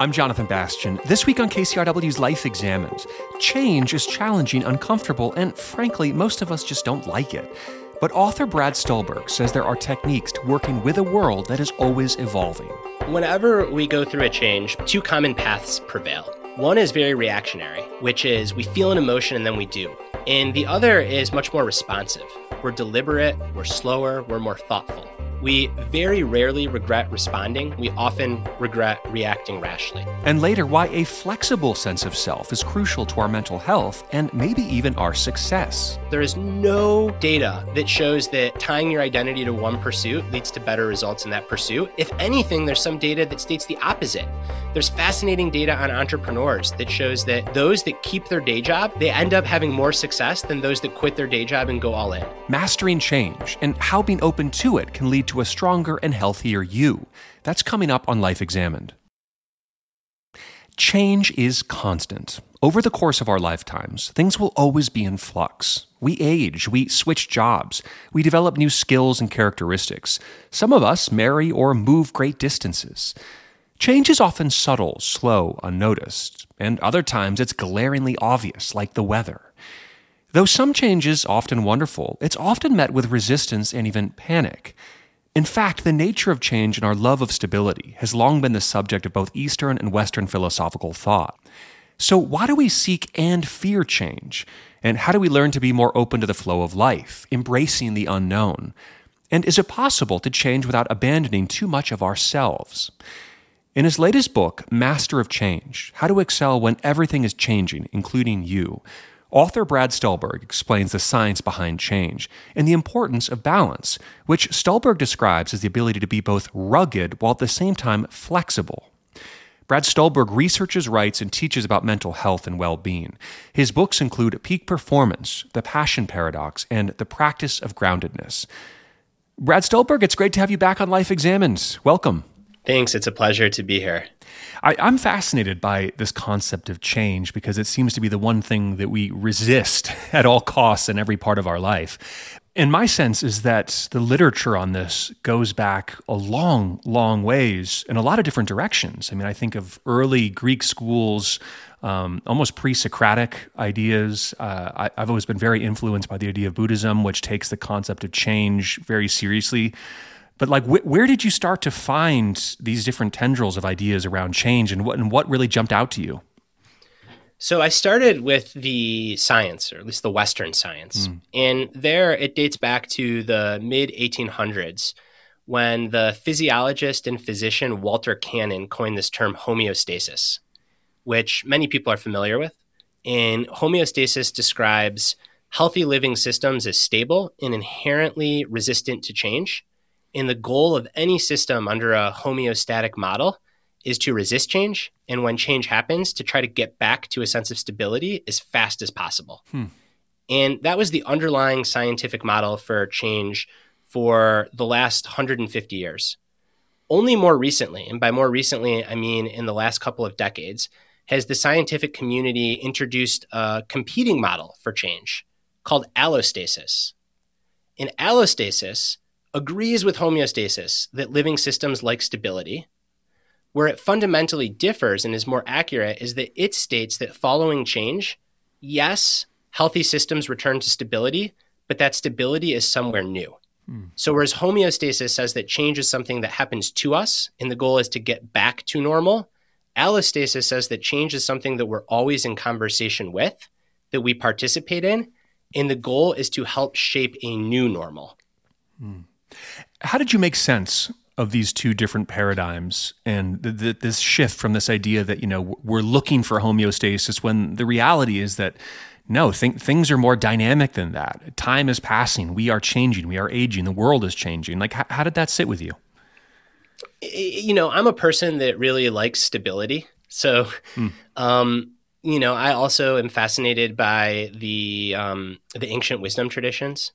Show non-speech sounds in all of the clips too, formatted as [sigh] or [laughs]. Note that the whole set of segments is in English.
I'm Jonathan Bastian. This week on KCRW's Life Examined, change is challenging, uncomfortable, and frankly, most of us just don't like it. But author Brad Stulberg says there are techniques to working with a world that is always evolving. Whenever we go through a change, two common paths prevail. One is very reactionary, which is we feel an emotion and then we do. And the other is much more responsive. We're deliberate, we're slower, we're more thoughtful. We very rarely regret responding. We often regret reacting rashly. And later, why a flexible sense of self is crucial to our mental health and maybe even our success. There is no data that shows that tying your identity to one pursuit leads to better results in that pursuit. If anything, there's some data that states the opposite. There's fascinating data on entrepreneurs that shows that those that keep their day job, they end up having more success than those that quit their day job and go all in. Mastering change and how being open to it can lead to a stronger and healthier you. That's coming up on Life Examined. Change is constant. Over the course of our lifetimes, things will always be in flux. We age, we switch jobs, we develop new skills and characteristics. Some of us marry or move great distances. Change is often subtle, slow, unnoticed, and other times it's glaringly obvious, like the weather. Though some change is often wonderful, it's often met with resistance and even panic. In fact, the nature of change and our love of stability has long been the subject of both Eastern and Western philosophical thought. So, why do we seek and fear change? And how do we learn to be more open to the flow of life, embracing the unknown? And is it possible to change without abandoning too much of ourselves? In his latest book, Master of Change How to Excel When Everything is Changing, Including You, Author Brad Stulberg explains the science behind change and the importance of balance, which Stulberg describes as the ability to be both rugged while at the same time flexible. Brad Stulberg researches, writes, and teaches about mental health and well being. His books include Peak Performance, The Passion Paradox, and The Practice of Groundedness. Brad Stulberg, it's great to have you back on Life Examined. Welcome. Thanks. It's a pleasure to be here. I, am fascinated by this concept of change because it seems to be the one thing that we resist [laughs] at all costs in every part of our life. And my sense is that the literature on this goes back a long, long ways in a lot of different directions. I mean, I think of early Greek schools, um, almost pre Socratic ideas. Uh, I, I've always been very influenced by the idea of Buddhism, which takes the concept of change very seriously. But like, wh- where did you start to find these different tendrils of ideas around change, and what and what really jumped out to you? So I started with the science, or at least the Western science, mm. and there it dates back to the mid 1800s when the physiologist and physician Walter Cannon coined this term homeostasis, which many people are familiar with. And homeostasis describes healthy living systems as stable and inherently resistant to change. And the goal of any system under a homeostatic model is to resist change. And when change happens, to try to get back to a sense of stability as fast as possible. Hmm. And that was the underlying scientific model for change for the last 150 years. Only more recently, and by more recently, I mean in the last couple of decades, has the scientific community introduced a competing model for change called allostasis. In allostasis, agrees with homeostasis that living systems like stability. Where it fundamentally differs and is more accurate is that it states that following change, yes, healthy systems return to stability, but that stability is somewhere new. Hmm. So, whereas homeostasis says that change is something that happens to us and the goal is to get back to normal, allostasis says that change is something that we're always in conversation with, that we participate in, and the goal is to help shape a new normal. Hmm. How did you make sense of these two different paradigms and the, the, this shift from this idea that you know we're looking for homeostasis when the reality is that no th- things are more dynamic than that. Time is passing. We are changing. We are aging. The world is changing. Like how, how did that sit with you? You know i'm a person that really likes stability. So mm. um, you know i also am fascinated by the um, the ancient wisdom traditions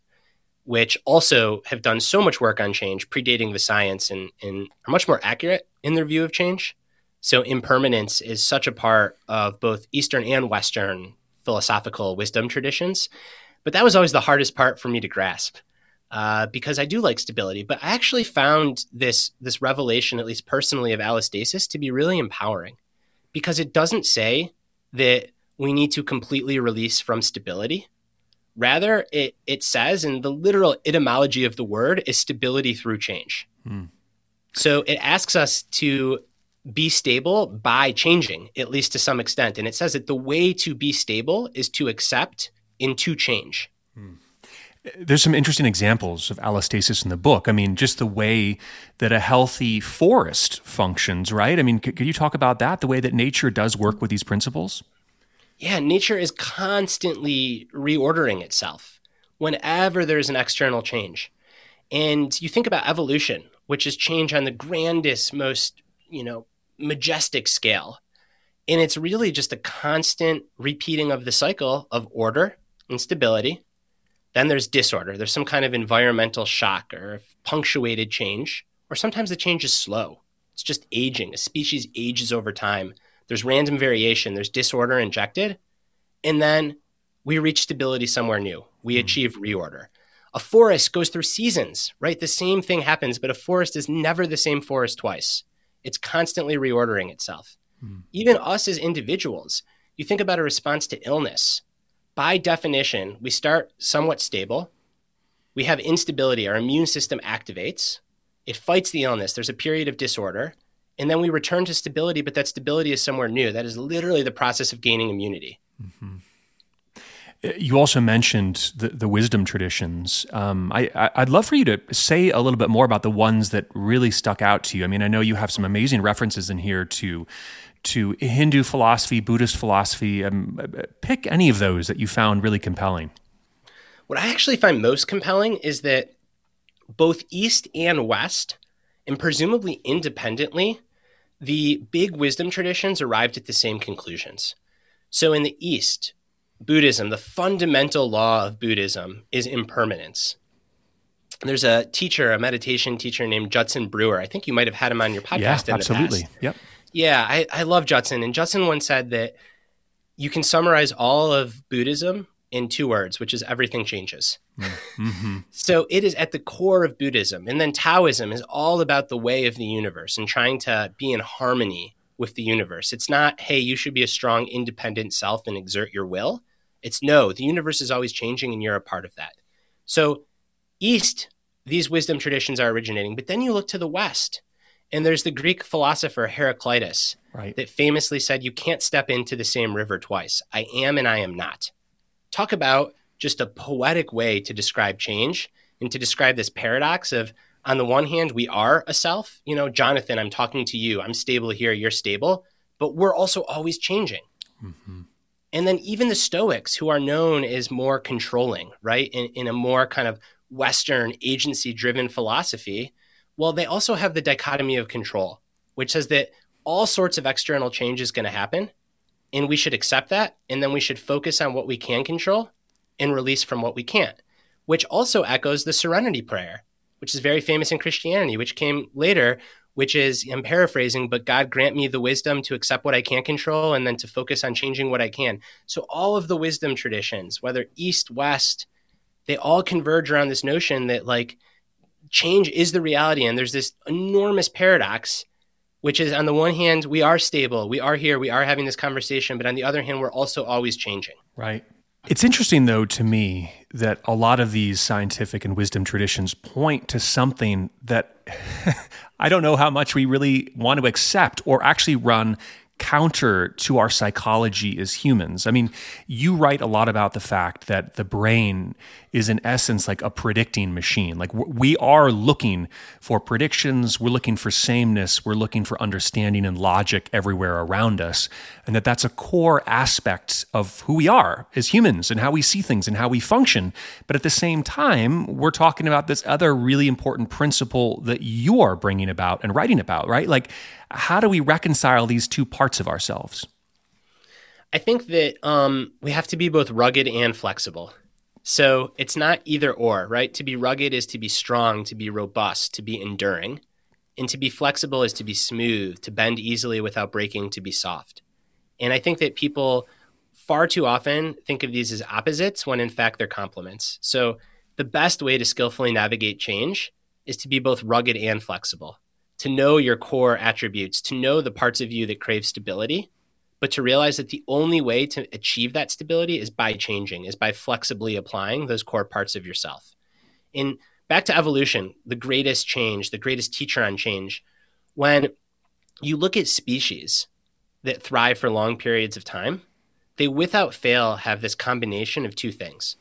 which also have done so much work on change, predating the science, and, and are much more accurate in their view of change. So, impermanence is such a part of both Eastern and Western philosophical wisdom traditions. But that was always the hardest part for me to grasp uh, because I do like stability. But I actually found this, this revelation, at least personally, of allostasis to be really empowering. because it doesn't say that we need to completely release from stability. Rather, it, it says, and the literal etymology of the word is stability through change. Mm. So it asks us to be stable by changing, at least to some extent. And it says that the way to be stable is to accept and to change. Mm. There's some interesting examples of allostasis in the book. I mean, just the way that a healthy forest functions, right? I mean, could, could you talk about that, the way that nature does work with these principles? Yeah, nature is constantly reordering itself whenever there's an external change. And you think about evolution, which is change on the grandest, most, you know, majestic scale. And it's really just a constant repeating of the cycle of order and stability. Then there's disorder. There's some kind of environmental shock or punctuated change, or sometimes the change is slow. It's just aging. A species ages over time there's random variation, there's disorder injected, and then we reach stability somewhere new. We mm achieve reorder. A forest goes through seasons, right? The same thing happens, but a forest is never the same forest twice. It's constantly reordering itself. mm Even us as individuals, you think about a response to illness. By definition, we start somewhat stable. We have instability. Our immune system activates. It fights the illness. There's a period of disorder and then we return to stability, but that stability is somewhere new. That is literally the process of gaining immunity. Mm-hmm. You also mentioned the, the wisdom traditions. Um, I, would love for you to say a little bit more about the ones that really stuck out to you. I mean, I know you have some amazing references in here to to Hindu philosophy, Buddhist philosophy. Um, pick any of those that you found really compelling. What I actually find most compelling is that both East and West, and presumably independently, the big wisdom traditions arrived at the same conclusions. So in the East, Buddhism, the fundamental law of Buddhism is impermanence. There's a teacher, a meditation teacher named Judson Brewer. I think you might have had him on your podcast. Yeah, absolutely. Yep. Yeah, I, I love Judson. And Judson once said that you can summarize all of Buddhism in two words, which is everything changes. Mm-hmm. so it is at the core of Buddhism. And then Taoism is all about the way of the universe and trying to be in harmony with the universe. It's not, hey, you should be a strong, independent self and exert your will. It's no, the universe is always changing and you're a part of that. So, East, these wisdom traditions are originating. But then you look to the West, and there's the Greek philosopher Heraclitus right. that famously said, You can't step into the same river twice. I am and I am not talk about just a poetic way to describe change and to describe this paradox of on the one hand we are a self. You know jonathan i'm talking to you. I'm stable here. You're stable. But we're also always changing. Mm-hmm. and then even the stoics who are known as more controlling right? In, in a more kind of western agency driven philosophy well they also have the dichotomy of control which says that all sorts of external change is going to happen and we should accept that. And then we should focus on what we can control and release from what we can't, which also echoes the serenity prayer, which is very famous in Christianity, which came later, which is, I'm paraphrasing, but God grant me the wisdom to accept what I can't control and then to focus on changing what I can. So all of the wisdom traditions, whether East, West, they all converge around this notion that like change is the reality. And there's this enormous paradox which is on the one hand, we are stable, we are here, we are having this conversation, but on the other hand, we're also always changing. Right. It's interesting, though, to me that a lot of these scientific and wisdom traditions point to something that [laughs] I don't know how much we really want to accept or actually run counter to our psychology as humans. I mean, you write a lot about the fact that the brain is in essence like a predicting machine. Like we are looking for predictions, we're looking for sameness, we're looking for understanding and logic everywhere around us, and that that's a core aspect of who we are as humans and how we see things and how we function. But at the same time, we're talking about this other really important principle that you are bringing about and writing about, right? Like how do we reconcile these two parts of ourselves? I think that um, we have to be both rugged and flexible. So it's not either or, right? To be rugged is to be strong, to be robust, to be enduring. And to be flexible is to be smooth, to bend easily without breaking, to be soft. And I think that people far too often think of these as opposites when in fact they're complements. So the best way to skillfully navigate change is to be both rugged and flexible, to know your core attributes, to know the parts of you that crave stability, but to realize that the only way to achieve that stability is by changing, is by flexibly applying those core parts of yourself. In back to evolution, the greatest change, the greatest teacher on change, when you look at species that thrive for long periods of time, they without fail have this combination of two things.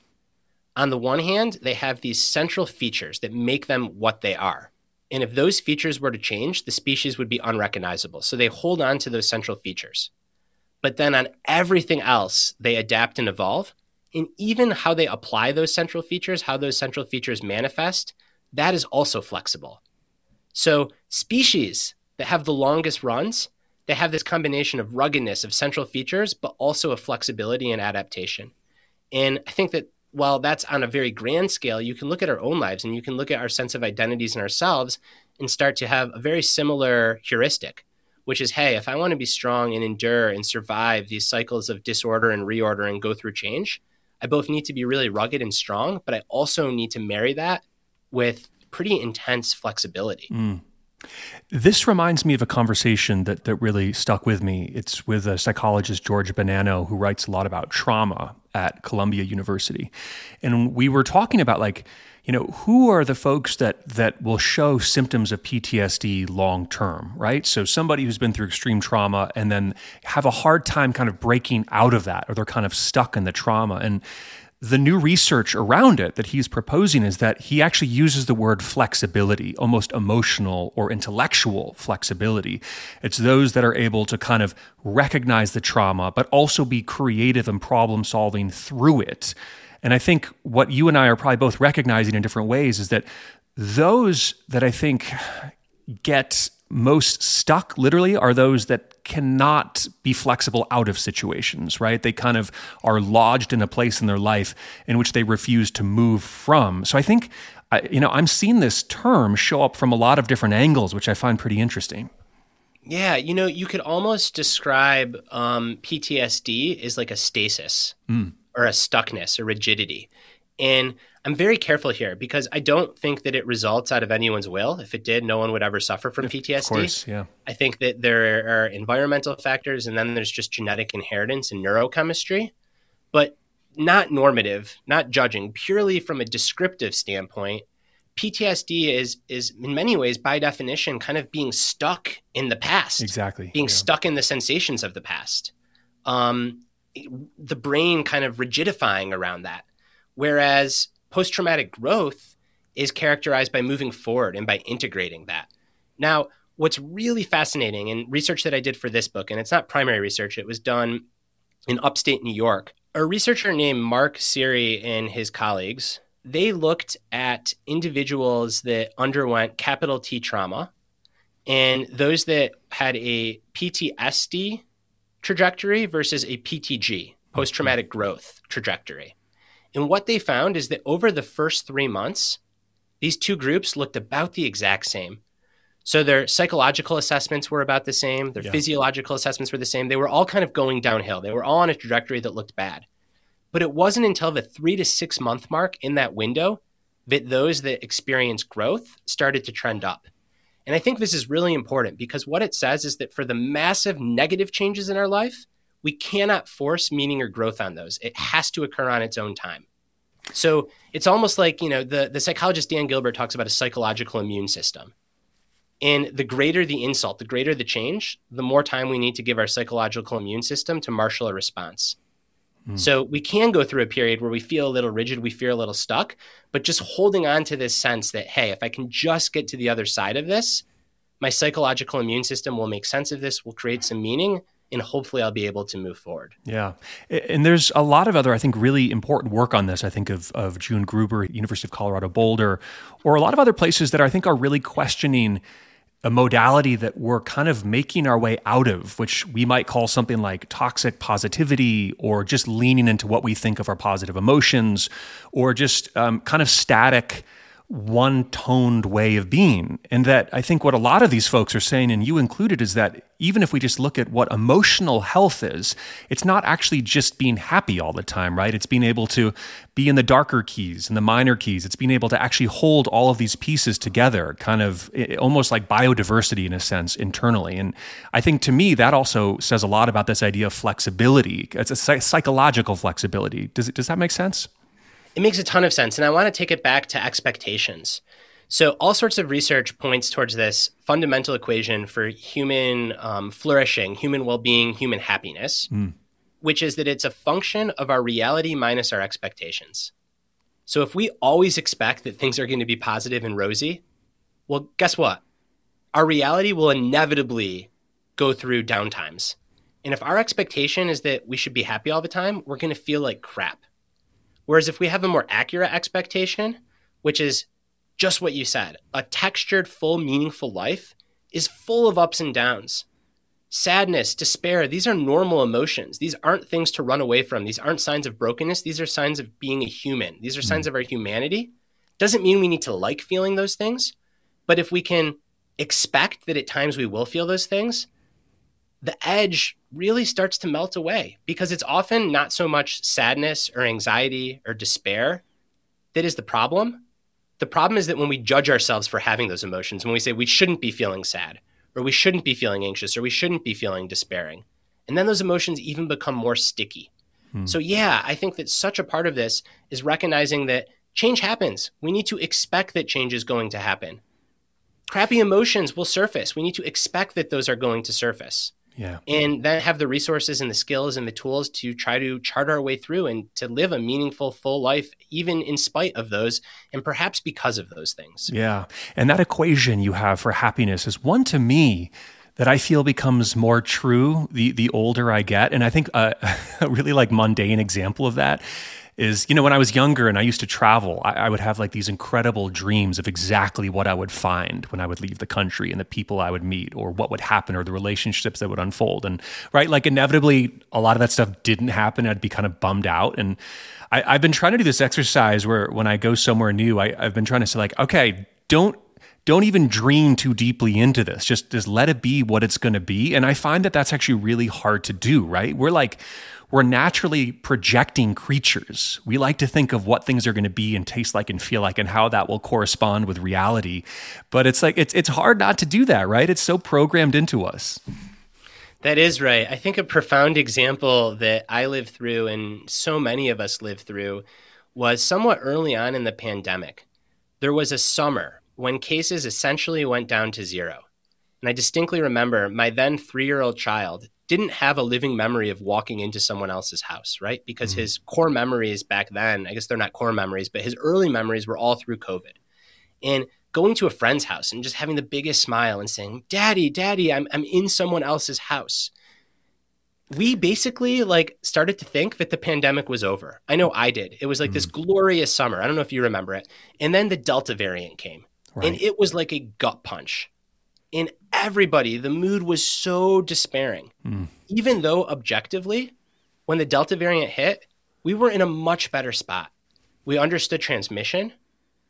On the one hand, they have these central features that make them what they are. And if those features were to change, the species would be unrecognizable. So they hold on to those central features. But then on everything else, they adapt and evolve. And even how they apply those central features, how those central features manifest, that is also flexible. So species that have the longest runs, they have this combination of ruggedness of central features, but also of flexibility and adaptation. And I think that while that's on a very grand scale, you can look at our own lives and you can look at our sense of identities in ourselves and start to have a very similar heuristic, which is hey, if I want to be strong and endure and survive these cycles of disorder and reorder and go through change, I both need to be really rugged and strong, but I also need to marry that with pretty intense flexibility. Mm. This reminds me of a conversation that, that really stuck with me. It's with a psychologist, George Bonanno, who writes a lot about trauma at Columbia University. And we were talking about like, you know, who are the folks that that will show symptoms of PTSD long term, right? So somebody who's been through extreme trauma and then have a hard time kind of breaking out of that or they're kind of stuck in the trauma. And the new research around it that he's proposing is that he actually uses the word flexibility, almost emotional or intellectual flexibility. It's those that are able to kind of recognize the trauma, but also be creative and problem solving through it. And I think what you and I are probably both recognizing in different ways is that those that I think get most stuck literally are those that cannot be flexible out of situations, right? They kind of are lodged in a place in their life in which they refuse to move from. So I think, you know, I'm seeing this term show up from a lot of different angles, which I find pretty interesting. Yeah, you know, you could almost describe um, PTSD as like a stasis mm. or a stuckness or rigidity. And I'm very careful here because I don't think that it results out of anyone's will. If it did, no one would ever suffer from PTSD. Of course, yeah. I think that there are environmental factors and then there's just genetic inheritance and neurochemistry, but not normative, not judging, purely from a descriptive standpoint. PTSD is is in many ways by definition kind of being stuck in the past. Exactly. Being yeah. stuck in the sensations of the past. Um, the brain kind of rigidifying around that. Whereas post traumatic growth is characterized by moving forward and by integrating that. Now, what's really fascinating in research that I did for this book, and it's not primary research, it was done in upstate New York. A researcher named Mark Seery and his colleagues, they looked at individuals that underwent capital T trauma and those that had a PTSD trajectory versus a PTG, post traumatic growth trajectory. And what they found is that over the first three months, these two groups looked about the exact same. So their psychological assessments were about the same, their yeah. physiological assessments were the same. They were all kind of going downhill. They were all on a trajectory that looked bad. But it wasn't until the three to six month mark in that window that those that experienced growth started to trend up. And I think this is really important because what it says is that for the massive negative changes in our life, we cannot force meaning or growth on those. It has to occur on its own time. So it's almost like, you know, the, the psychologist Dan Gilbert talks about a psychological immune system. And the greater the insult, the greater the change, the more time we need to give our psychological immune system to marshal a response. Mm. So we can go through a period where we feel a little rigid, we feel a little stuck, but just holding on to this sense that, hey, if I can just get to the other side of this, my psychological immune system will make sense of this, will create some meaning, and hopefully I'll be able to move forward. Yeah. And there's a lot of other, I think, really important work on this. I think of, of June Gruber, University of Colorado Boulder, or a lot of other places that I think are really questioning a modality that we're kind of making our way out of, which we might call something like toxic positivity, or just leaning into what we think of our positive emotions, or just um, kind of static one toned way of being. And that I think what a lot of these folks are saying, and you included, is that even if we just look at what emotional health is, it's not actually just being happy all the time, right? It's being able to be in the darker keys and the minor keys. It's being able to actually hold all of these pieces together, kind of almost like biodiversity in a sense internally. And I think to me, that also says a lot about this idea of flexibility. It's a psychological flexibility. Does, it, does that make sense? It makes a ton of sense. And I want to take it back to expectations. So, all sorts of research points towards this fundamental equation for human um, flourishing, human well being, human happiness, mm. which is that it's a function of our reality minus our expectations. So, if we always expect that things are going to be positive and rosy, well, guess what? Our reality will inevitably go through downtimes. And if our expectation is that we should be happy all the time, we're going to feel like crap. Whereas if we have a more accurate expectation, which is just what you said, a textured, full, meaningful life is full of ups and downs. Sadness, despair, these are normal emotions. These aren't things to run away from. These aren't signs of brokenness. These are signs of being a human. These are signs mm. of our humanity. Doesn't mean we need to like feeling those things, but if we can expect that at times we will feel those things, the edge really starts to melt away because it's often not so much sadness or anxiety or despair that is the problem. The problem is that when we judge ourselves for having those emotions, when we say we shouldn't be feeling sad, or we shouldn't be feeling anxious, or we shouldn't be feeling despairing, and then those emotions even become more sticky. Hmm. So, yeah, I think that such a part of this is recognizing that change happens. We need to expect that change is going to happen. Crappy emotions will surface. We need to expect that those are going to surface. Yeah. And then have the resources and the skills and the tools to try to chart our way through and to live a meaningful, full life, even in spite of those, and perhaps because of those things. Yeah. And that equation you have for happiness is one to me that I feel becomes more true the the older I get. And I think uh, a, [laughs] a really like mundane example of that is you know when i was younger and i used to travel I, I, would have like these incredible dreams of exactly what i would find when i would leave the country and the people i would meet or what would happen or the relationships that would unfold and right like inevitably a lot of that stuff didn't happen i'd be kind of bummed out and I, have been trying to do this exercise where when i go somewhere new I, i've been trying to say like okay don't don't even dream too deeply into this. Just just let it be what it's going to be. And I find that that's actually really hard to do, right? We're like we're naturally projecting creatures. We like to think of what things are going to be and taste like and feel like and how that will correspond with reality. But it's like it's it's hard not to do that, right? It's so programmed into us. That is right. I think a profound example that I lived through and so many of us lived through was somewhat early on in the pandemic. There was a summer when cases essentially went down to zero. And I distinctly remember my then three year old child didn't have a living memory of walking into someone else's house, right? Because mm-hmm. his core memories back then, I guess they're not core memories, but his early memories were all through COVID. And going to a friend's house and just having the biggest smile and saying, Daddy, Daddy, I'm, I'm in someone else's house. We basically like started to think that the pandemic was over. I know I did. It was like mm-hmm. this glorious summer. I don't know if you remember it. And then the Delta variant came. Right. And it was like a gut punch in everybody, the mood was so despairing. Mm. Even though objectively, when the Delta variant hit, we were in a much better spot. We understood transmission,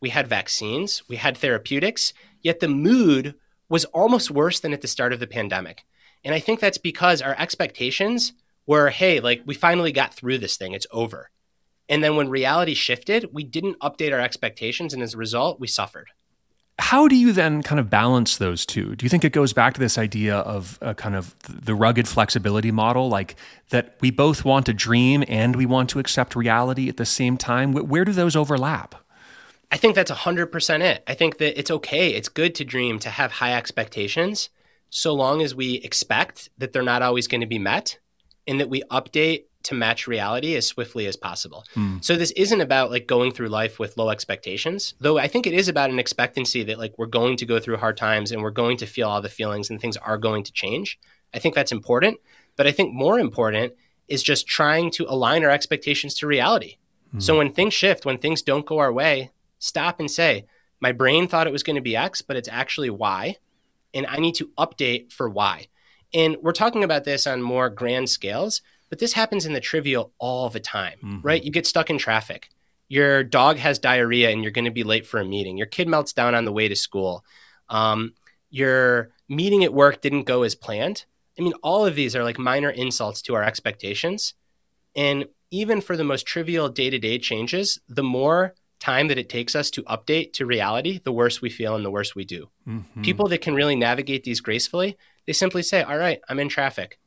we had vaccines, we had therapeutics, yet the mood was almost worse than at the start of the pandemic. And I think that's because our expectations were hey, like we finally got through this thing, it's over. And then when reality shifted, we didn't update our expectations. And as a result, we suffered how do you then kind of balance those two? Do you think it goes back to this idea of a kind of the rugged flexibility model, like that we both want to dream and we want to accept reality at the same time? Where do those overlap? I think that's 100% it. I think that it's okay. It's good to dream, to have high expectations, so long as we expect that they're not always going to be met and that we update to match reality as swiftly as possible. Mm. So this isn't about like going through life with low expectations, though I think it is about an expectancy that like we're going to go through hard times and we're going to feel all the feelings and things are going to change. I think that's important, but I think more important is just trying to align our expectations to reality. Mm. So when things shift, when things don't go our way, stop and say, my brain thought it was going to be X, but it's actually Y, and I need to update for Y. And we're talking about this on more grand scales but this happens in the trivial all the time, mm-hmm. right? You get stuck in traffic. your dog has diarrhea and you're going to be late for a meeting. Your kid melts down on the way to school. Um, your meeting at work didn't go as planned. I mean, all of these are like minor insults to our expectations. And even for the most trivial day to day changes, the more time that it takes us to update to reality, the worse we feel and the worse we do. Mm-hmm. People that can really navigate these gracefully, they simply say, All right, I'm in traffic.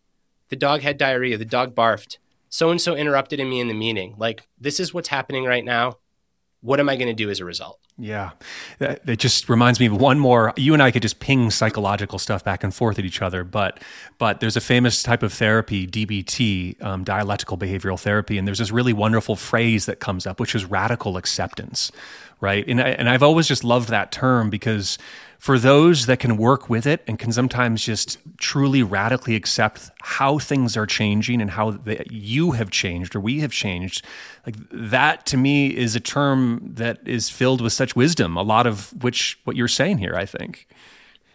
The dog had diarrhea. The dog barfed so and so interrupted in me in the meeting. Like, this is what's happening right now. What am I going to do as a result? Yeah. It just reminds me of one more. You and I could just ping psychological stuff back and forth at each other, but but there's a famous type of therapy, DBT, um, dialectical behavioral therapy, and there's this really wonderful phrase that comes up, which is radical acceptance, right? And I, and I've always just loved that term because for those that can work with it and can sometimes just truly radically accept how things are changing and how they, you have changed or we have changed, like that to me is a term that is filled with such wisdom, a lot of which what you're saying here, I think.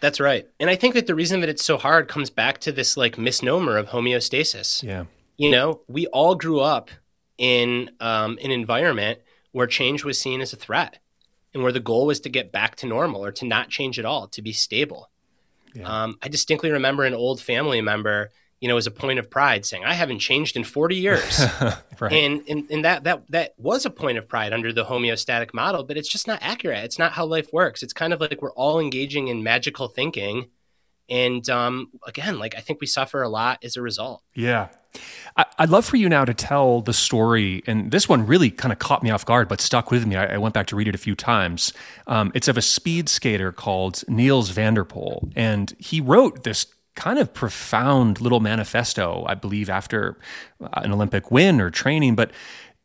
That's right. And I think that the reason that it's so hard comes back to this like misnomer of homeostasis. Yeah. You know, we all grew up in um, an environment where change was seen as a threat and where the goal was to get back to normal or to not change at all, to be stable. Yeah. Um, I distinctly remember an old family member, you know, as a point of pride saying, I haven't changed in 40 years. [laughs] right. and, and, and that, that, that was a point of pride under the homeostatic model, but it's just not accurate. It's not how life works. It's kind of like we're all engaging in magical thinking. And um, again, like I think we suffer a lot as a result. Yeah. I'd love for you now to tell the story, and this one really kind of caught me off guard, but stuck with me. I, went back to read it a few times. Um, it's of a speed skater called Nils van der Poel, and he wrote this kind of profound little manifesto, I believe, after uh, an Olympic win or training, but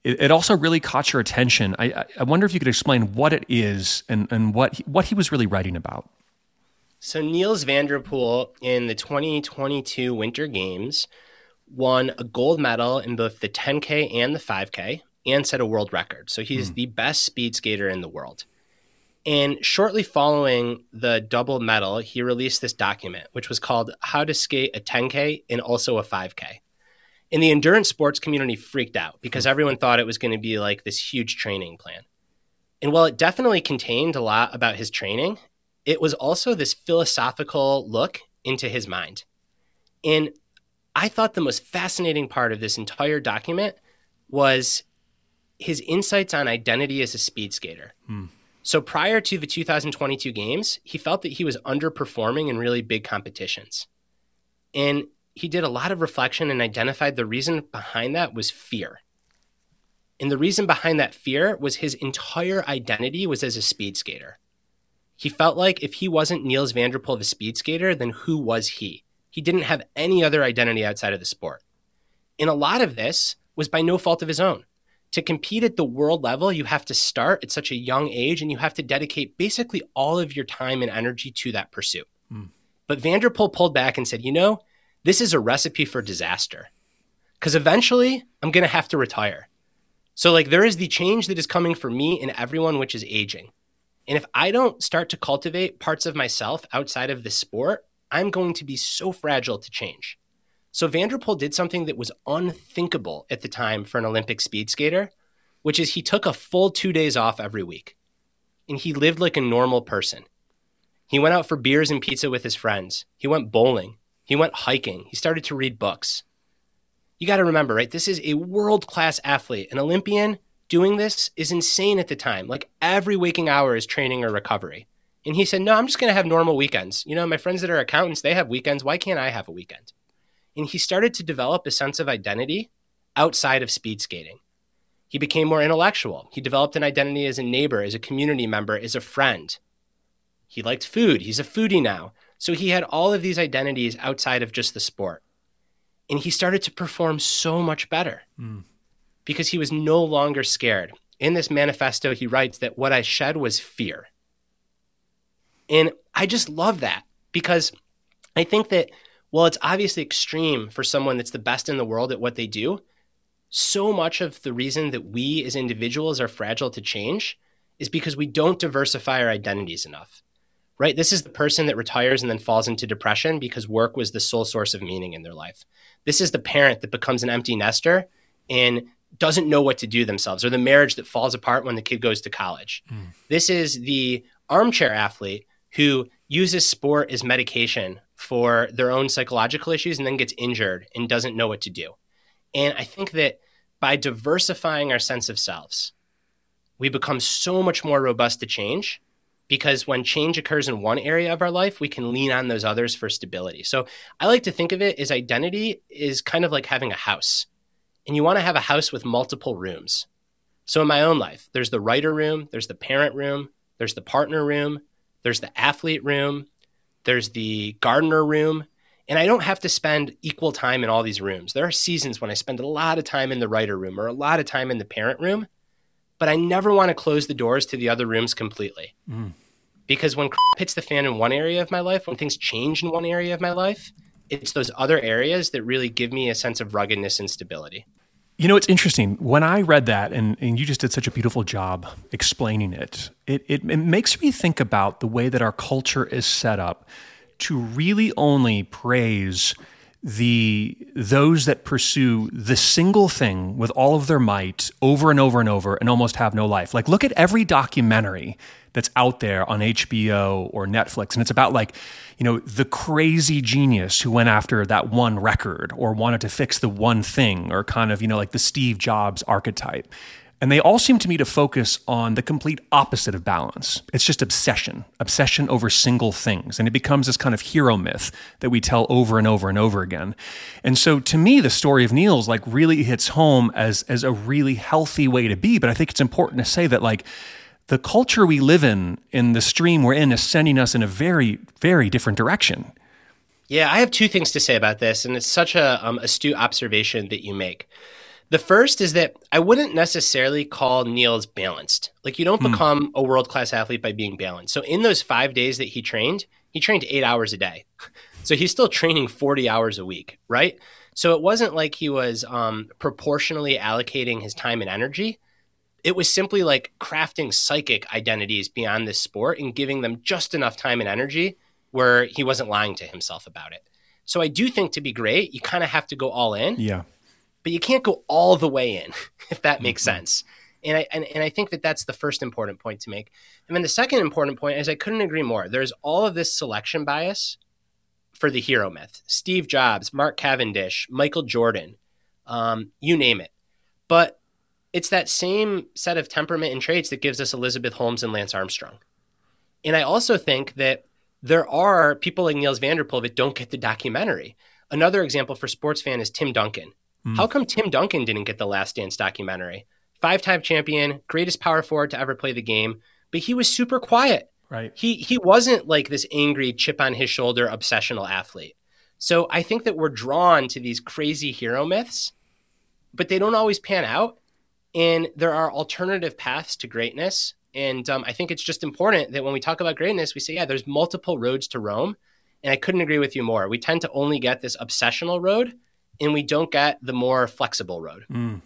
it, it also really caught your attention. I, I, wonder if you could explain what it is and, and what he, what he was really writing about. So Nils van der Poel in the 2022 Winter Games won a gold medal in both the 10K and the 5K and set a world record. So he's mm. the best speed skater in the world. And shortly following the double medal, he released this document, which was called How to Skate a 10K and also a 5K. And the endurance sports community freaked out because mm. everyone thought it was going to be like this huge training plan. And while it definitely contained a lot about his training, it was also this philosophical look into his mind. And I thought the most fascinating part of this entire document was his insights on identity as a speed skater. Hmm. So prior to the 2022 games, he felt that he was underperforming in really big competitions. And he did a lot of reflection and identified the reason behind that was fear. And the reason behind that fear was his entire identity was as a speed skater. He felt like if he wasn't Nils van der Poel, the speed skater, then who was he? He didn't have any other identity outside of the sport. And a lot of this was by no fault of his own. To compete at the world level, you have to start at such a young age and you have to dedicate basically all of your time and energy to that pursuit. Mm. But van der Poel pulled back and said, you know, this is a recipe for disaster because eventually I'm going to have to retire. So, like, there is the change that is coming for me and everyone, which is aging. And if I don't start to cultivate parts of myself outside of the sport, I'm going to be so fragile to change. So van der Poel did something that was unthinkable at the time for an Olympic speed skater, which is he took a full two days off every week. And he lived like a normal person. He went out for beers and pizza with his friends. He went bowling. He went hiking. He started to read books. You got to remember, right? This is a world class athlete. An Olympian doing this is insane at the time. Like every waking hour is training or recovery. And he said, No, I'm just going to have normal weekends. You know, my friends that are accountants, they have weekends. Why can't I have a weekend? And he started to develop a sense of identity outside of speed skating. He became more intellectual. He developed an identity as a neighbor, as a community member, as a friend. He liked food. He's a foodie now. So he had all of these identities outside of just the sport. And he started to perform so much better mm. because he was no longer scared. In this manifesto, he writes that what I shed was fear. And I just love that because I think that while it's obviously extreme for someone that's the best in the world at what they do, so much of the reason that we as individuals are fragile to change is because we don't diversify our identities enough. Right? This is the person that retires and then falls into depression because work was the sole source of meaning in their life. This is the parent that becomes an empty nester and doesn't know what to do themselves or the marriage that falls apart when the kid goes to college. Mm. This is the armchair athlete who uses sport as medication for their own psychological issues and then gets injured and doesn't know what to do. And I think that by diversifying our sense of selves, we become so much more robust to change because when change occurs in one area of our life, we can lean on those others for stability. So I like to think of it as identity is kind of like having a house. And you want to have a house with multiple rooms. So in my own life, there's the writer room, there's the parent room, there's the partner room, there's the athlete room, there's the gardener room. And I don't have to spend equal time in all these rooms. There are seasons when I spend a lot of time in the writer room or a lot of time in the parent room, but I never want to close the doors to the other rooms completely. Mm. Because when hits the fan in one area of my life, when things change in one area of my life, it's those other areas that really give me a sense of ruggedness and stability. You know, it's interesting. When I read that, and, and you just did such a beautiful job explaining it, it, it, it makes me think about the way that our culture is set up to really only praise the those that pursue the single thing with all of their might over and over and over and almost have no life. Like look at every documentary that's out there on HBO or Netflix. And it's about like, you know, the crazy genius who went after that one record or wanted to fix the one thing or kind of, you know, like the Steve Jobs archetype. And they all seem to me to focus on the complete opposite of balance. It's just obsession, obsession over single things. And it becomes this kind of hero myth that we tell over and over and over again. And so to me, the story of Nils like really hits home as, as a really healthy way to be. But I think it's important to say that like the culture we live in, in the stream we're in, is sending us in a very, very different direction. Yeah, I have two things to say about this, and it's such a um, astute observation that you make. The first is that I wouldn't necessarily call Nils balanced. Like you don't hmm. become a world class athlete by being balanced. So in those five days that he trained, he trained eight hours a day. [laughs] So he's still training 40 hours a week, right? So it wasn't like he was um, proportionally allocating his time and energy it was simply like crafting psychic identities beyond this sport and giving them just enough time and energy where he wasn't lying to himself about it. So I do think to be great, you kind of have to go all in. Yeah. But you can't go all the way in, [laughs] if that makes mm-hmm. sense. And I and, and I think that that's the first important point to make. And then the second important point is I couldn't agree more. There's all of this selection bias for the hero myth. Steve Jobs, Mark Cavendish, Michael Jordan, um, you name it. But it's that same set of temperament and traits that gives us Elizabeth Holmes and Lance Armstrong. And I also think that there are people like Nils van der Poel that don't get the documentary. Another example for sports fan is Tim Duncan. Mm. How come Tim Duncan didn't get the Last Dance documentary? Five time champion, greatest power forward to ever play the game, but he was super quiet. Right. He he wasn't like this angry chip on his shoulder obsessional athlete. So I think that we're drawn to these crazy hero myths, but they don't always pan out. And there are alternative paths to greatness. And um, I think it's just important that when we talk about greatness, we say, yeah, there's multiple roads to Rome. And I couldn't agree with you more. We tend to only get this obsessional road and we don't get the more flexible road. Mm.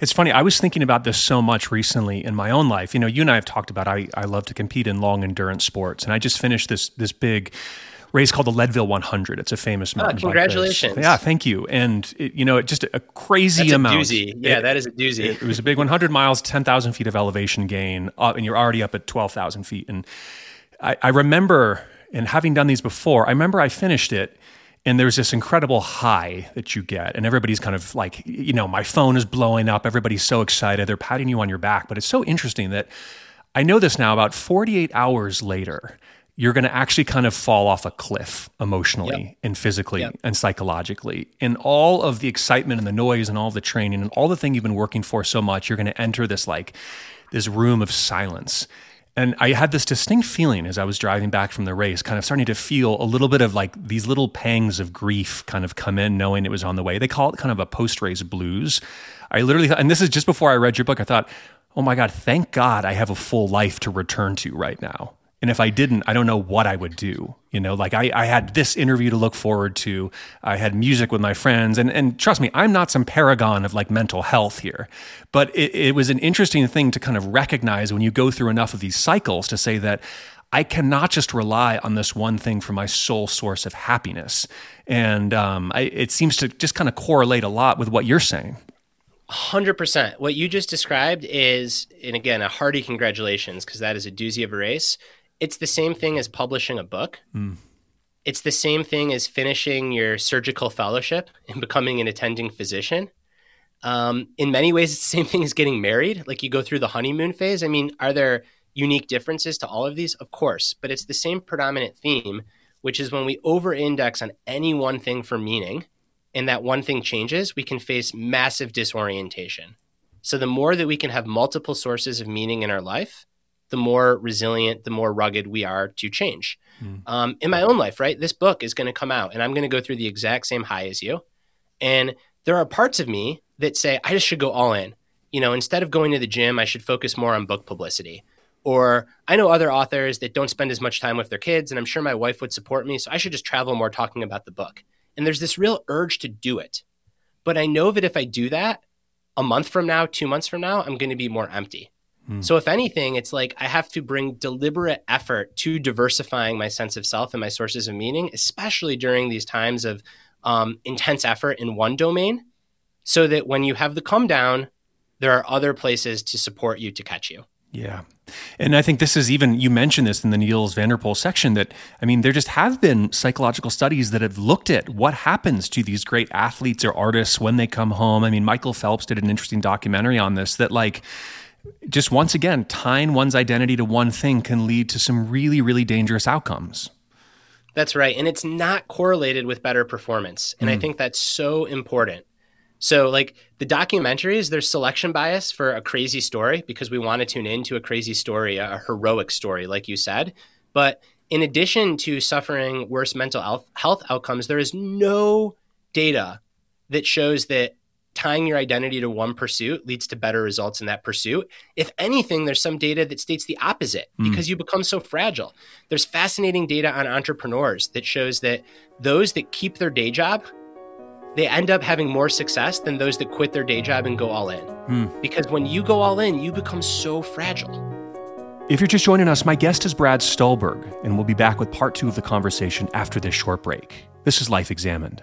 It's funny. I was thinking about this so much recently in my own life. You know, you and I have talked about I, I love to compete in long endurance sports, and I just finished this this big race called the Leadville 100. It's a famous mountain oh, congratulations. Yeah, thank you. And it, you know, it just a crazy amount. That's a amount. Doozy. Yeah, it, that is a doozy. It, it, was a big 100 miles, 10,000 feet of elevation gain, uh, and you're already up at 12,000 feet. And I, I remember, and having done these before, I remember I finished it and there's this incredible high that you get and everybody's kind of like you know my phone is blowing up everybody's so excited they're patting you on your back but it's so interesting that i know this now about 48 hours later you're going to actually kind of fall off a cliff emotionally yep. and physically yep. and psychologically. And all of the excitement and the noise and all the training and all the thing you've been working for so much, you're going to enter this like this room of silence. And I had this distinct feeling as I was driving back from the race, kind of starting to feel a little bit of like these little pangs of grief kind of come in, knowing it was on the way. They call it kind of a post race blues. I literally, and this is just before I read your book, I thought, oh my God, thank God I have a full life to return to right now. And if I didn't, I don't know what I would do. You know, like I, I had this interview to look forward to. I had music with my friends. And, and trust me, I'm not some paragon of like mental health here. But it, it was an interesting thing to kind of recognize when you go through enough of these cycles to say that I cannot just rely on this one thing for my sole source of happiness. And um, I, it seems to just kind of correlate a lot with what you're saying. 100%. What you just described is, and again, a hearty congratulations, because that is a doozy of a race. It's the same thing as publishing a book. Mm. It's the same thing as finishing your surgical fellowship and becoming an attending physician. Um, in many ways, it's the same thing as getting married. Like you go through the honeymoon phase. I mean, are there unique differences to all of these? Of course, but it's the same predominant theme, which is when we over index on any one thing for meaning and that one thing changes, we can face massive disorientation. So the more that we can have multiple sources of meaning in our life, the more resilient, the more rugged we are to change. Mm. Um, in my own life, right? This book is going to come out and I'm going to go through the exact same high as you. And there are parts of me that say, I just should go all in. You know, instead of going to the gym, I should focus more on book publicity. Or I know other authors that don't spend as much time with their kids, and I'm sure my wife would support me. So I should just travel more talking about the book. And there's this real urge to do it. But I know that if I do that, a month from now, two months from now, I'm going to be more empty. Hmm. So, if anything, it's like I have to bring deliberate effort to diversifying my sense of self and my sources of meaning, especially during these times of um, intense effort in one domain, so that when you have the come down, there are other places to support you to catch you. Yeah. And I think this is even, you mentioned this in the Nils van der Poel section that, I mean, there just have been psychological studies that have looked at what happens to these great athletes or artists when they come home. I mean, Michael Phelps did an interesting documentary on this that, like, just once again, tying one's identity to one thing can lead to some really, really dangerous outcomes. That's right. And it's not correlated with better performance. And mm. I think that's so important. So, like the documentaries, there's selection bias for a crazy story because we want to tune into a crazy story, a heroic story, like you said. But in addition to suffering worse mental health outcomes, there is no data that shows that tying your identity to one pursuit leads to better results in that pursuit. If anything, there's some data that states the opposite mm. because you become so fragile. There's fascinating data on entrepreneurs that shows that those that keep their day job they end up having more success than those that quit their day job and go all in. Hmm. Because when you go all in, you become so fragile. If you're just joining us, my guest is Brad Stulberg, and we'll be back with part two of the conversation after this short break. This is Life Examined.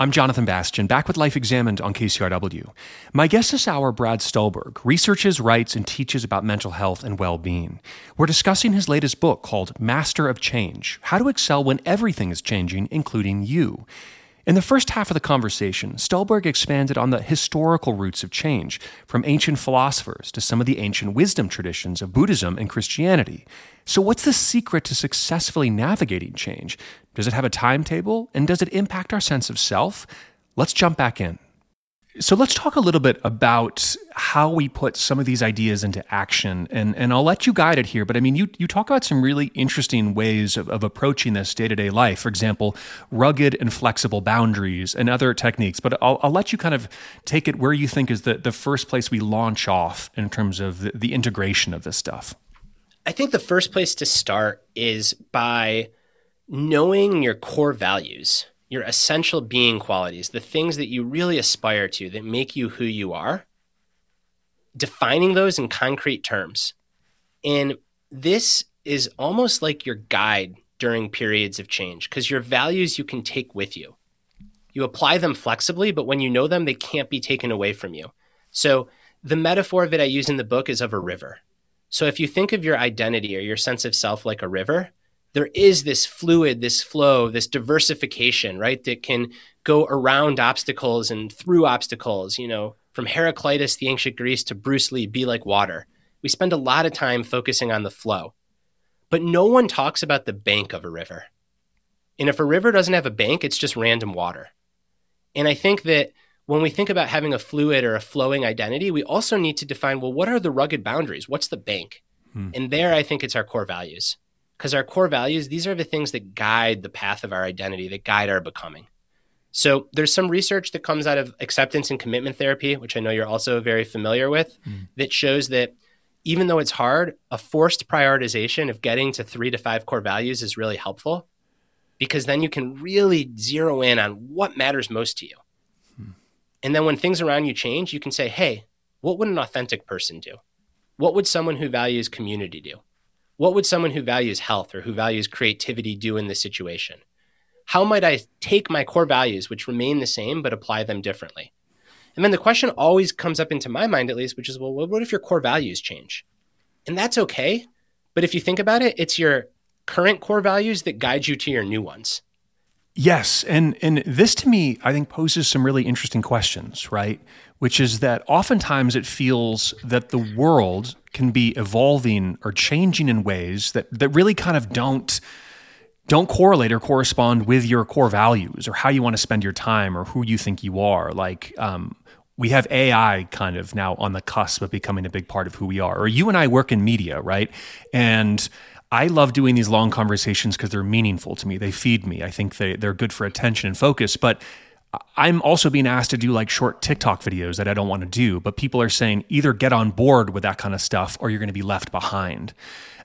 I'm Jonathan Bastian, back with Life Examined on KCRW. My guest this hour, Brad Stulberg, researches, writes, and teaches about mental health and well being. We're discussing his latest book called Master of Change How to Excel When Everything is Changing, Including You. In the first half of the conversation, Stulberg expanded on the historical roots of change, from ancient philosophers to some of the ancient wisdom traditions of Buddhism and Christianity. So, what's the secret to successfully navigating change? Does it have a timetable? And does it impact our sense of self? Let's jump back in. So let's talk a little bit about how we put some of these ideas into action. And, and I'll let you guide it here. But I mean, you, you talk about some really interesting ways of, of approaching this day to day life. For example, rugged and flexible boundaries and other techniques. But I'll, I'll let you kind of take it where you think is the, the first place we launch off in terms of the, the integration of this stuff. I think the first place to start is by knowing your core values, your essential being qualities, the things that you really aspire to that make you who you are, defining those in concrete terms. And this is almost like your guide during periods of change because your values you can take with you. You apply them flexibly, but when you know them, they can't be taken away from you. So, the metaphor that I use in the book is of a river. So, if you think of your identity or your sense of self like a river, there is this fluid, this flow, this diversification, right, that can go around obstacles and through obstacles, you know, from Heraclitus, the ancient Greece, to Bruce Lee, be like water. We spend a lot of time focusing on the flow, but no one talks about the bank of a river. And if a river doesn't have a bank, it's just random water. And I think that when we think about having a fluid or a flowing identity, we also need to define well, what are the rugged boundaries? What's the bank? Hmm. And there, I think it's our core values because our core values, these are the things that guide the path of our identity, that guide our becoming. So there's some research that comes out of acceptance and commitment therapy, which I know you're also very familiar with, mm. that shows that even though it's hard, a forced prioritization of getting to three to five core values is really helpful because then you can really zero in on what matters most to you. Hmm. And then when things around you change, you can say, hey, what would an authentic person do? What would someone who values community do? What would someone who values health or who values creativity do in this situation? How might I take my core values, which remain the same, but apply them differently? And then the question always comes up into my mind, at least, which is, well, what if your core values change? And that's okay. But if you think about it, it's your current core values that guide you to your new ones. Yes, and and this to me I think poses some really interesting questions, right? Which is that oftentimes it feels that the world can be evolving or changing in ways that that really kind of don't don't correlate or correspond with your core values or how you want to spend your time or who you think you are. Like um, we have AI kind of now on the cusp of becoming a big part of who we are. Or you and I work in media, right? And I love doing these long conversations because they're meaningful to me. They feed me. I think they, they're good for attention and focus. But I'm also being asked to do like short TikTok videos that I don't want to do. But people are saying either get on board with that kind of stuff or you're going to be left behind.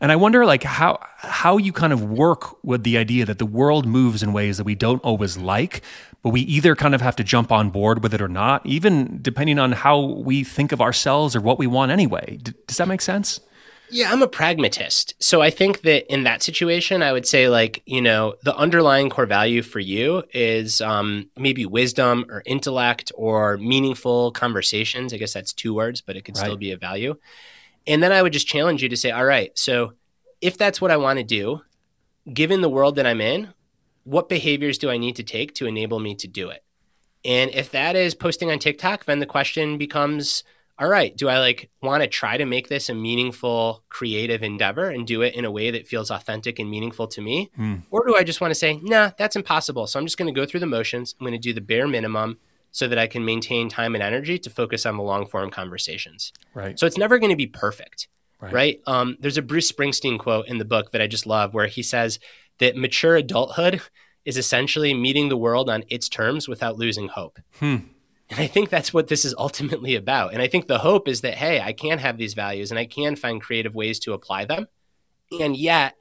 And I wonder like how how you kind of work with the idea that the world moves in ways that we don't always like, but we either kind of have to jump on board with it or not, even depending on how we think of ourselves or what we want anyway. Does that make sense? Yeah, I'm a pragmatist. So I think that in that situation, I would say, like, you know, the underlying core value for you is um, maybe wisdom or intellect or meaningful conversations. I guess that's two words, but it could right. still be a value. And then I would just challenge you to say, all right, so if that's what I want to do, given the world that I'm in, what behaviors do I need to take to enable me to do it? And if that is posting on TikTok, then the question becomes, all right, do I like want to try to make this a meaningful, creative endeavor and do it in a way that feels authentic and meaningful to me? Mm. Or do I just want to say, nah, that's impossible. So I'm just going to go through the motions. I'm going to do the bare minimum so that I can maintain time and energy to focus on the long form conversations. Right. So it's never going to be perfect. Right. right? Um, there's a Bruce Springsteen quote in the book that I just love where he says that mature adulthood is essentially meeting the world on its terms without losing hope. Hmm. And I think that's what this is ultimately about. And I think the hope is that, hey, I can have these values and I can find creative ways to apply them. And yet,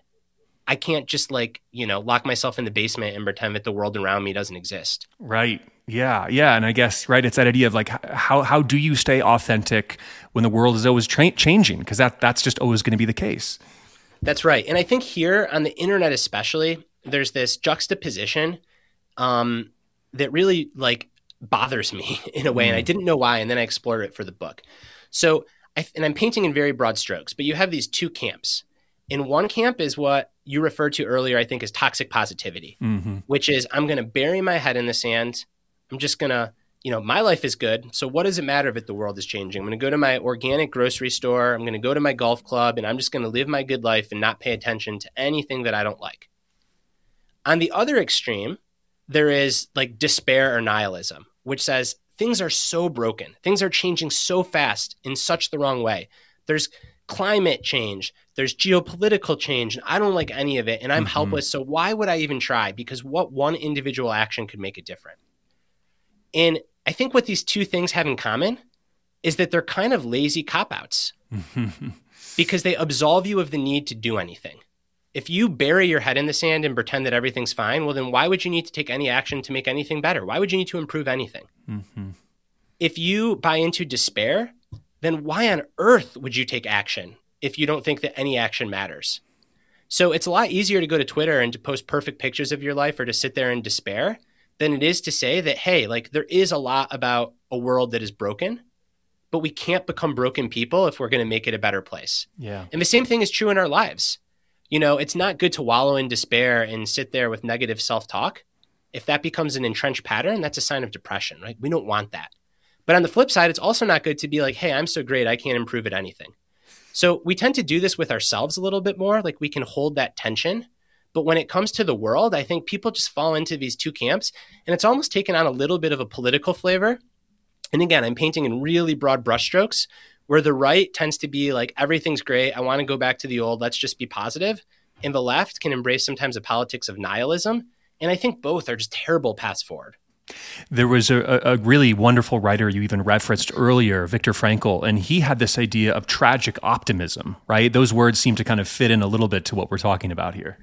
I can't just like, you know, lock myself in the basement and pretend that the world around me doesn't exist. Right. Yeah. Yeah. And I guess, right, it's that idea of like, how, how do you stay authentic when the world is always tra- changing? Because that, that's just always going to be the case. That's right. And I think here on the internet, especially, there's this juxtaposition um, that really like bothers me [laughs] in a way, and I mm. didn't know why, and then I explored it for the book. So, I, and I'm painting in very broad strokes, but you have these two camps. In one camp is what you referred to earlier, I think, is toxic positivity, mm-hmm. which is I'm going to bury my head in the sand. I'm just going to, you know, my life is good. So what does it matter if the world is changing? I'm going to go to my organic grocery store. I'm going to go to my golf club, and I'm just going to live my good life and not pay attention to anything that I don't like. On the other extreme, there is like despair or nihilism, which says things are so broken, things are changing so fast in such the wrong way. There's climate change, there's geopolitical change, and I don't like any of it, and I'm mm-hmm. helpless. So why would I even try? Because what one individual action could make it different? And I think what these two things have in common is that they're kind of lazy cop outs [laughs] because they absolve you of the need to do anything if you bury your head in the sand and pretend that everything's fine, well, then why would you need to take any action to make anything better? Why would you need to improve anything? Mm-hmm. If you buy into despair, then why on earth would you take action if you don't think that any action matters? So it's a lot easier to go to Twitter and to post perfect pictures of your life or to sit there in despair than it is to say that, hey, like there is a lot about a world that is broken, but we can't become broken people if we're going to make it a better place. Yeah. And the same thing is true in our lives you know, it's not good to wallow in despair and sit there with negative self talk. If that becomes an entrenched pattern, that's a sign of depression, right? We don't want that. But on the flip side, it's also not good to be like, hey, I'm so great, I can't improve at anything. So we tend to do this with ourselves a little bit more, like we can hold that tension. But when it comes to the world, I think people just fall into these two camps and it's almost taken on a little bit of a political flavor. And again, I'm painting in really broad brushstrokes, where the right tends to be like everything's great i want to go back to the old let's just be positive. and the left can embrace sometimes a politics of nihilism and i think both are just terrible paths forward There was a, a, really wonderful writer you even referenced earlier, Viktor Frankl, and he had this idea of tragic optimism, right? Those words seem to kind of fit in a little bit to what we're talking about here.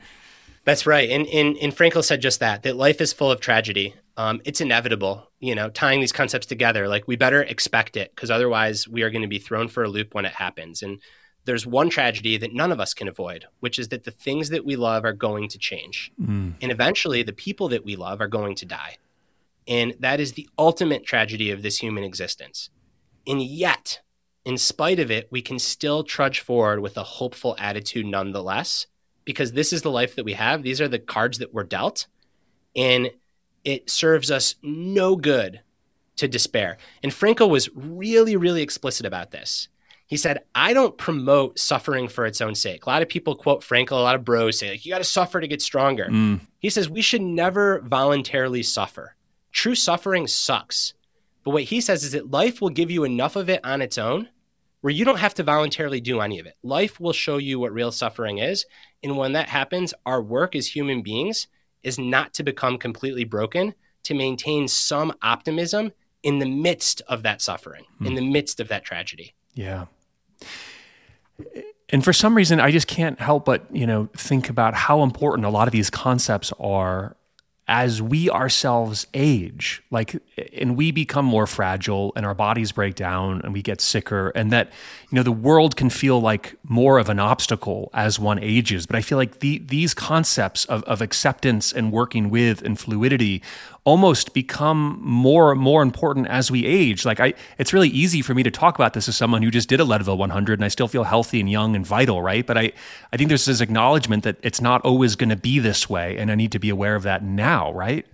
That's right. And, and, and Frankl said just that, that life is full of tragedy. Um, it's inevitable, you know, tying these concepts together. Like we better expect it because otherwise we are going to be thrown for a loop when it happens. And there's one tragedy that none of us can avoid, which is that the things that we love are going to change. Mm. And eventually the people that we love are going to die. And that is the ultimate tragedy of this human existence. And yet, in spite of it, we can still trudge forward with a hopeful attitude nonetheless, because this is the life that we have. These are the cards that we're dealt. And it serves us no good to despair. And Frankl was really, really explicit about this. He said, I don't promote suffering for its own sake. A lot of people quote Frankl, a lot of bros say, like, you got to suffer to get stronger. Mm. He says, we should never voluntarily suffer. True suffering sucks. But what he says is that life will give you enough of it on its own where you don't have to voluntarily do any of it. Life will show you what real suffering is. And when that happens, our work as human beings is not to become completely broken, to maintain some optimism in the midst of that suffering, hmm. in the midst of that tragedy. Yeah. And for some reason, I just can't help but, you know, think about how important a lot of these concepts are as we ourselves age like and we become more fragile and our bodies break down and we get sicker and that you know the world can feel like more of an obstacle as one ages but i feel like the, these concepts of, of acceptance and working with and fluidity almost become more more important as we age. Like I, it's really easy for me to talk about this as someone who just did a Leadville 100 and I still feel healthy and young and vital, right? But I, I think there's this acknowledgement that it's not always going to be this way, and I need to be aware of that now, right?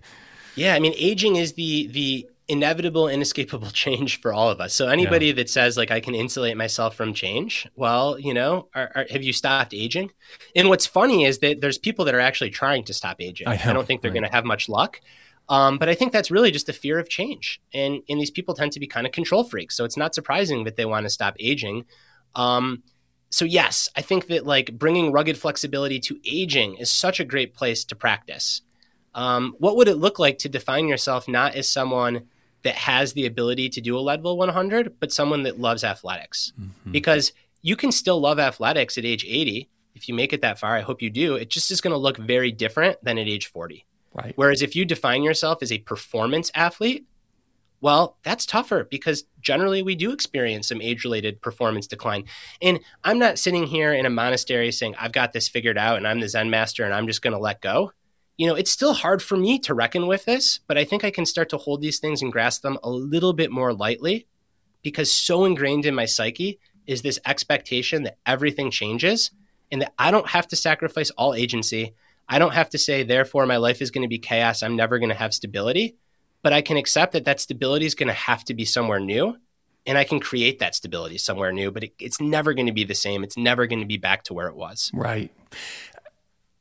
Yeah, I mean, aging is the the inevitable, inescapable [laughs] change for all of us. So anybody yeah. that says like I can insulate myself from change, well, you know, are, are, have you stopped aging? And what's funny is that there's people that are actually trying to stop aging. I, I don't think they're right. going to have much luck. Um, but I think that's really just a fear of change. And, and these people tend to be kind of control freaks. So it's not surprising that they want to stop aging. Um, so, yes, I think that like bringing rugged flexibility to aging is such a great place to practice. Um, what would it look like to define yourself not as someone that has the ability to do a Leadville 100, but someone that loves athletics? Mm-hmm. Because you can still love athletics at age 80. If you make it that far, I hope you do. It just is going to look very different than at age 40. Right. Whereas if you define yourself as a performance athlete, well, that's tougher because generally we do experience some age related performance decline. And I'm not sitting here in a monastery saying, I've got this figured out and I'm the Zen master and I'm just going to let go. You know, it's still hard for me to reckon with this, but I think I can start to hold these things and grasp them a little bit more lightly because so ingrained in my psyche is this expectation that everything changes and that I don't have to sacrifice all agency. I don't have to say, therefore, my life is going to be chaos. I'm never going to have stability. But I can accept that that stability is going to have to be somewhere new. And I can create that stability somewhere new, but it, it's never going to be the same. It's never going to be back to where it was. Right.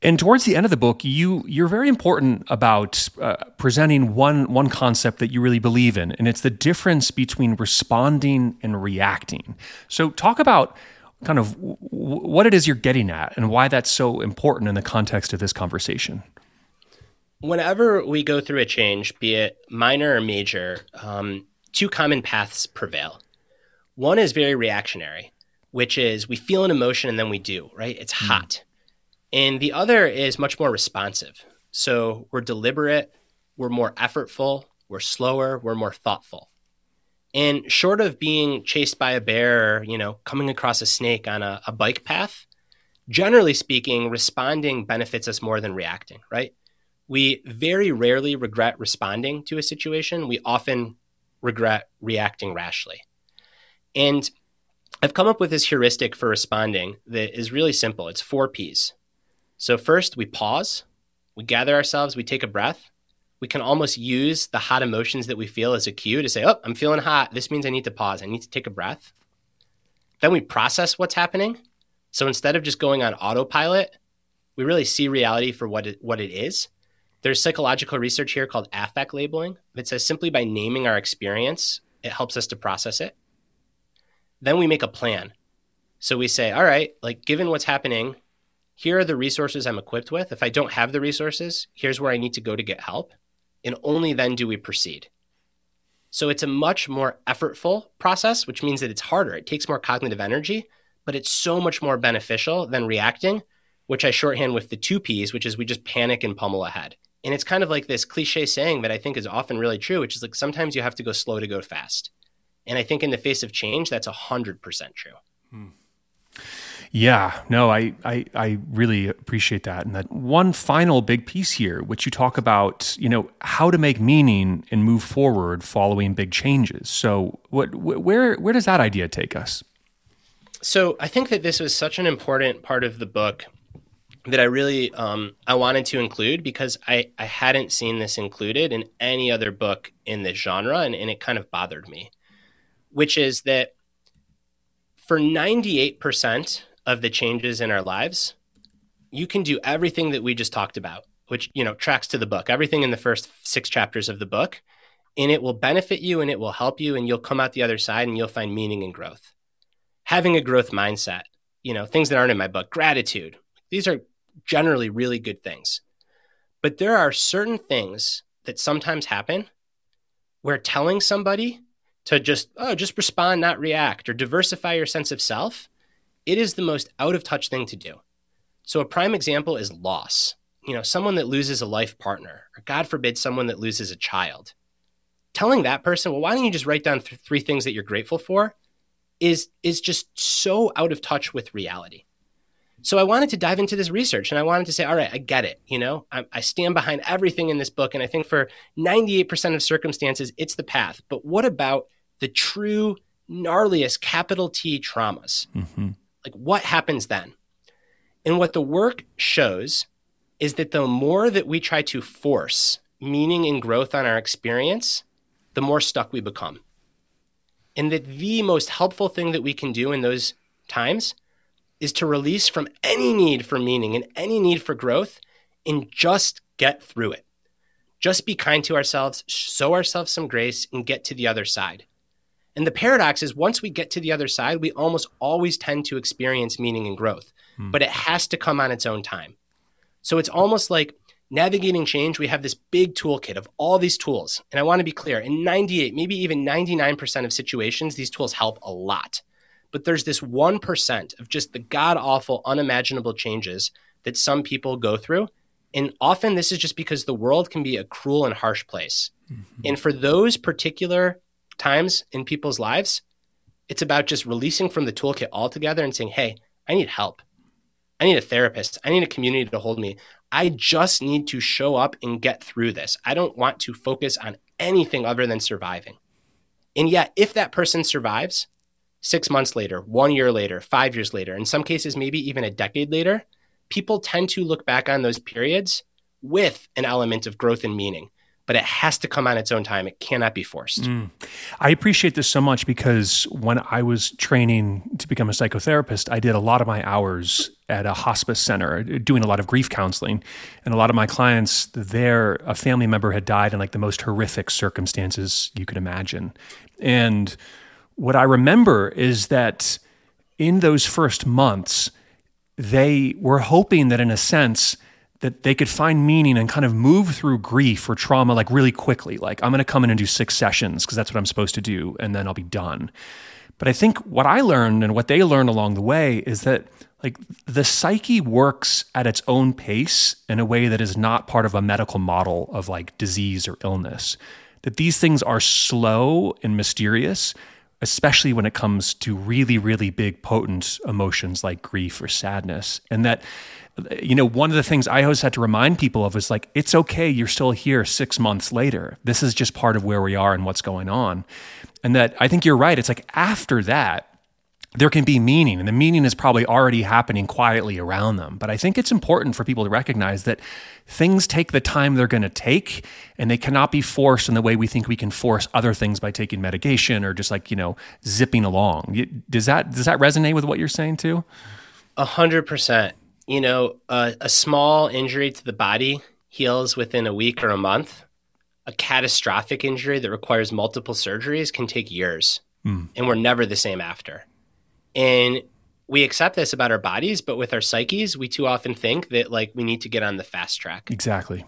And towards the end of the book, you you're very important about uh, presenting one one concept that you really believe in, and it's the difference between responding and reacting. So, talk about kind of w- what it is you're getting at and why that's so important in the context of this conversation. Whenever we go through a change, be it minor or major, um, two common paths prevail. One is very reactionary, which is we feel an emotion and then we do, right? It's mm. hot. And the other is much more responsive. So we're deliberate, we're more effortful, we're slower, we're more thoughtful. And short of being chased by a bear or, you know, coming across a snake on a, a bike path, generally speaking, responding benefits us more than reacting, right? We very rarely regret responding to a situation. We often regret reacting rashly. And I've come up with this heuristic for responding that is really simple. It's four P's. So, first, we pause, we gather ourselves, we take a breath, we can almost use the hot emotions that we feel as a cue to say, oh, I'm feeling hot. This means I need to pause. I need to take a breath. Then we process what's happening. So instead of just going on autopilot, we really see reality for what it, what it is. There's psychological research here called affect labeling that says simply by naming our experience, it helps us to process it. Then we make a plan. So we say, all right, like given what's happening, here are the resources I'm equipped with. If I don't have the resources, here's where I need to go to get help and only then do we proceed. So it's a much more effortful process, which means that it's harder. It takes more cognitive energy, but it's so much more beneficial than reacting, which I shorthand with the two P's, which is we just panic and pummel ahead. And it's kind of like this cliche saying that I think is often really true, which is like sometimes you have to go slow to go fast. And I think in the face of change, that's 100% true. Hmm. Yeah, no, I, I, I really appreciate that. And that one final big piece here, which you talk about, you know, how to make meaning and move forward following big changes. So, what, where, where does that idea take us? So, I think that this was such an important part of the book that I really um, I wanted to include because I, I hadn't seen this included in any other book in this genre, and, and it kind of bothered me. Which is that for 98% of the changes in our lives, you can do everything that we just talked about, which, you know, tracks to the book, everything in the first six chapters of the book, and it will benefit you and it will help you, and you'll come out the other side and you'll find meaning and growth. Having a growth mindset, you know, things that aren't in my book, gratitude, these are generally really good things. But there are certain things that sometimes happen where telling somebody to just, oh, just respond, not react, or diversify your sense of self it is the most out of touch thing to do. So, a prime example is loss. You know, someone that loses a life partner, or God forbid, someone that loses a child. Telling that person, well, why don't you just write down th- three things that you're grateful for, is is just so out of touch with reality. So I wanted to dive into this research and I wanted to say, all right, I get it. You know, I, I, stand behind everything in this book. And I think for 98% of circumstances, it's the path. But what about the true gnarliest capital T traumas? Mm-hmm. Like, what happens then? And what the work shows is that the more that we try to force meaning and growth on our experience, the more stuck we become. And that the most helpful thing that we can do in those times is to release from any need for meaning and any need for growth and just get through it. Just be kind to ourselves, show ourselves some grace, and get to the other side. And the paradox is once we get to the other side, we almost always tend to experience meaning and growth, hmm. but it has to come on its own time. So it's almost like navigating change, we have this big toolkit of all these tools. And I want to be clear in 98, maybe even 99% of situations, these tools help a lot. But there's this 1% of just the god awful, unimaginable changes that some people go through. And often this is just because the world can be a cruel and harsh place. Mm-hmm. And for those particular times in people's lives, it's about just releasing from the toolkit altogether and saying, hey, I need help. I need a therapist. I need a community to hold me. I just need to show up and get through this. I don't want to focus on anything other than surviving. And yet, if that person survives six months later, one year later, five years later, in some cases, maybe even a decade later, people tend to look back on those periods with an element of growth and meaning but it has to come on its own time. It cannot be forced. Mm. I appreciate this so much because when I was training to become a psychotherapist, I did a lot of my hours at a hospice center doing a lot of grief counseling. And a lot of my clients there, a family member had died in like the most horrific circumstances you could imagine. And what I remember is that in those first months, they were hoping that in a sense, that they could find meaning and kind of move through grief or trauma like really quickly. Like, I'm going to come in and do six sessions because that's what I'm supposed to do, and then I'll be done. But I think what I learned and what they learned along the way is that like the psyche works at its own pace in a way that is not part of a medical model of like disease or illness. That these things are slow and mysterious, especially when it comes to really, really big, potent emotions like grief or sadness. And that you know, one of the things I always had to remind people of is like, it's okay, you're still here six months later. This is just part of where we are and what's going on. And that I think you're right. It's like after that, there can be meaning, and the meaning is probably already happening quietly around them. But I think it's important for people to recognize that things take the time they're going to take, and they cannot be forced in the way we think we can force other things by taking medication or just like you know zipping along. Does that does that resonate with what you're saying too? A hundred percent you know, a, a small injury to the body heals within a week or a month. A catastrophic injury that requires multiple surgeries can take years, mm. and we're never the same after. And we accept this about our bodies, but with our psyches, we too often think that like we need to get on the fast track. Exactly.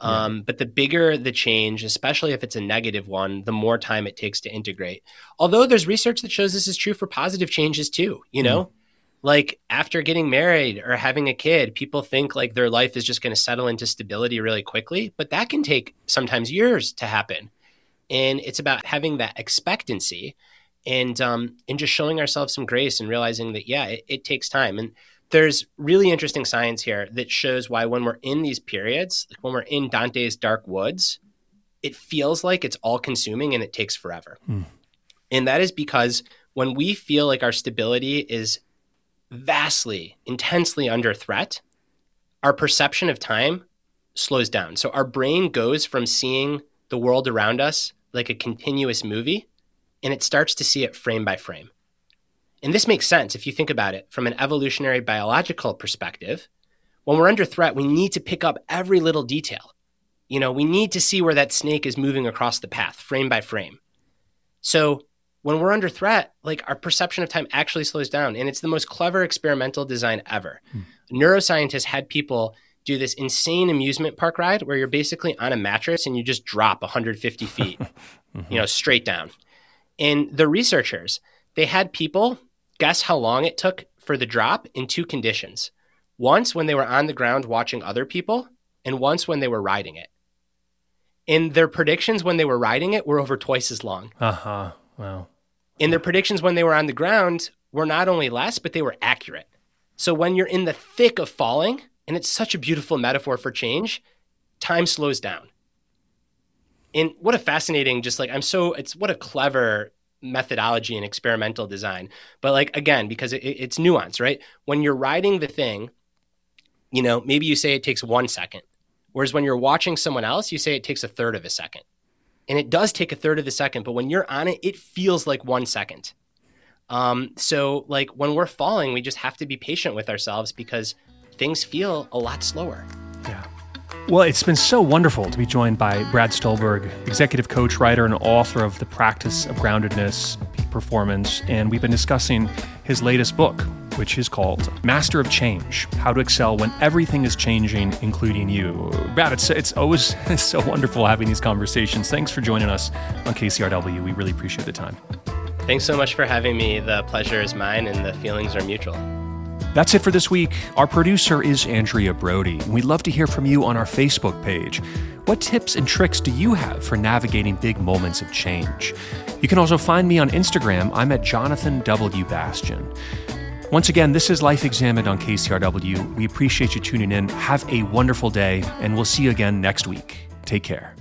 Um, yeah. But the bigger the change, especially if it's a negative one, the more time it takes to integrate. Although there's research that shows this is true for positive changes too, you know? Mm. Like after getting married or having a kid, people think like their life is just going to settle into stability really quickly, but that can take sometimes years to happen. And it's about having that expectancy and um, and just showing ourselves some grace and realizing that yeah, it, it takes time. And there's really interesting science here that shows why when we're in these periods, like when we're in Dante's dark woods, it feels like it's all consuming and it takes forever. Hmm. And that is because when we feel like our stability is vastly, intensely under threat, our perception of time slows down. So our brain goes from seeing the world around us like a continuous movie and it starts to see it frame by frame. And this makes sense if you think about it from an evolutionary biological perspective. When we're under threat, we need to pick up every little detail. You know, we need to see where that snake is moving across the path, frame by frame. So when we're under threat, like our perception of time actually slows down. And it's the most clever experimental design ever. Hmm. Neuroscientists had people do this insane amusement park ride where you're basically on a mattress and you just drop 150 [laughs] feet, mm-hmm. you know, straight down. And the researchers, they had people Guess how long it took for the drop in two conditions. Once when they were on the ground watching other people, and once when they were riding it. And their predictions when they were riding it were over twice as long. Uh huh. Wow. And their predictions when they were on the ground were not only less, but they were accurate. So when you're in the thick of falling, and it's such a beautiful metaphor for change, time slows down. And what a fascinating, just like I'm so, it's what a clever methodology and experimental design. But like again, because it, it's nuance, right? When you're riding the thing, you know, maybe you say it takes one second, whereas when you're watching someone else, you say it takes a third of a second, and it does take a third of a second. But when you're on it, it feels like one second. Um, so like when we're falling, we just have to be patient with ourselves because things feel a lot slower. Yeah. Well, it's been so wonderful to be joined by Brad Stulberg, executive coach, writer, and author of The Practice of Groundedness, Peak Performance. And we've been discussing his latest book, which is called Master of Change How to Excel When Everything is Changing, Including You. Brad, it's, it's always [laughs] it's so wonderful having these conversations. Thanks for joining us on KCRW. We really appreciate the time. Thanks so much for having me. The pleasure is mine, and the feelings are mutual. That's it for this week. Our producer is Andrea Brody, and we'd love to hear from you on our Facebook page. What tips and tricks do you have for navigating big moments of change? You can also find me on Instagram. I'm at Jonathan W. Bastian. Once again, this is Life Examined on KCRW. We appreciate you tuning in. Have a wonderful day, and we'll see you again next week. Take care.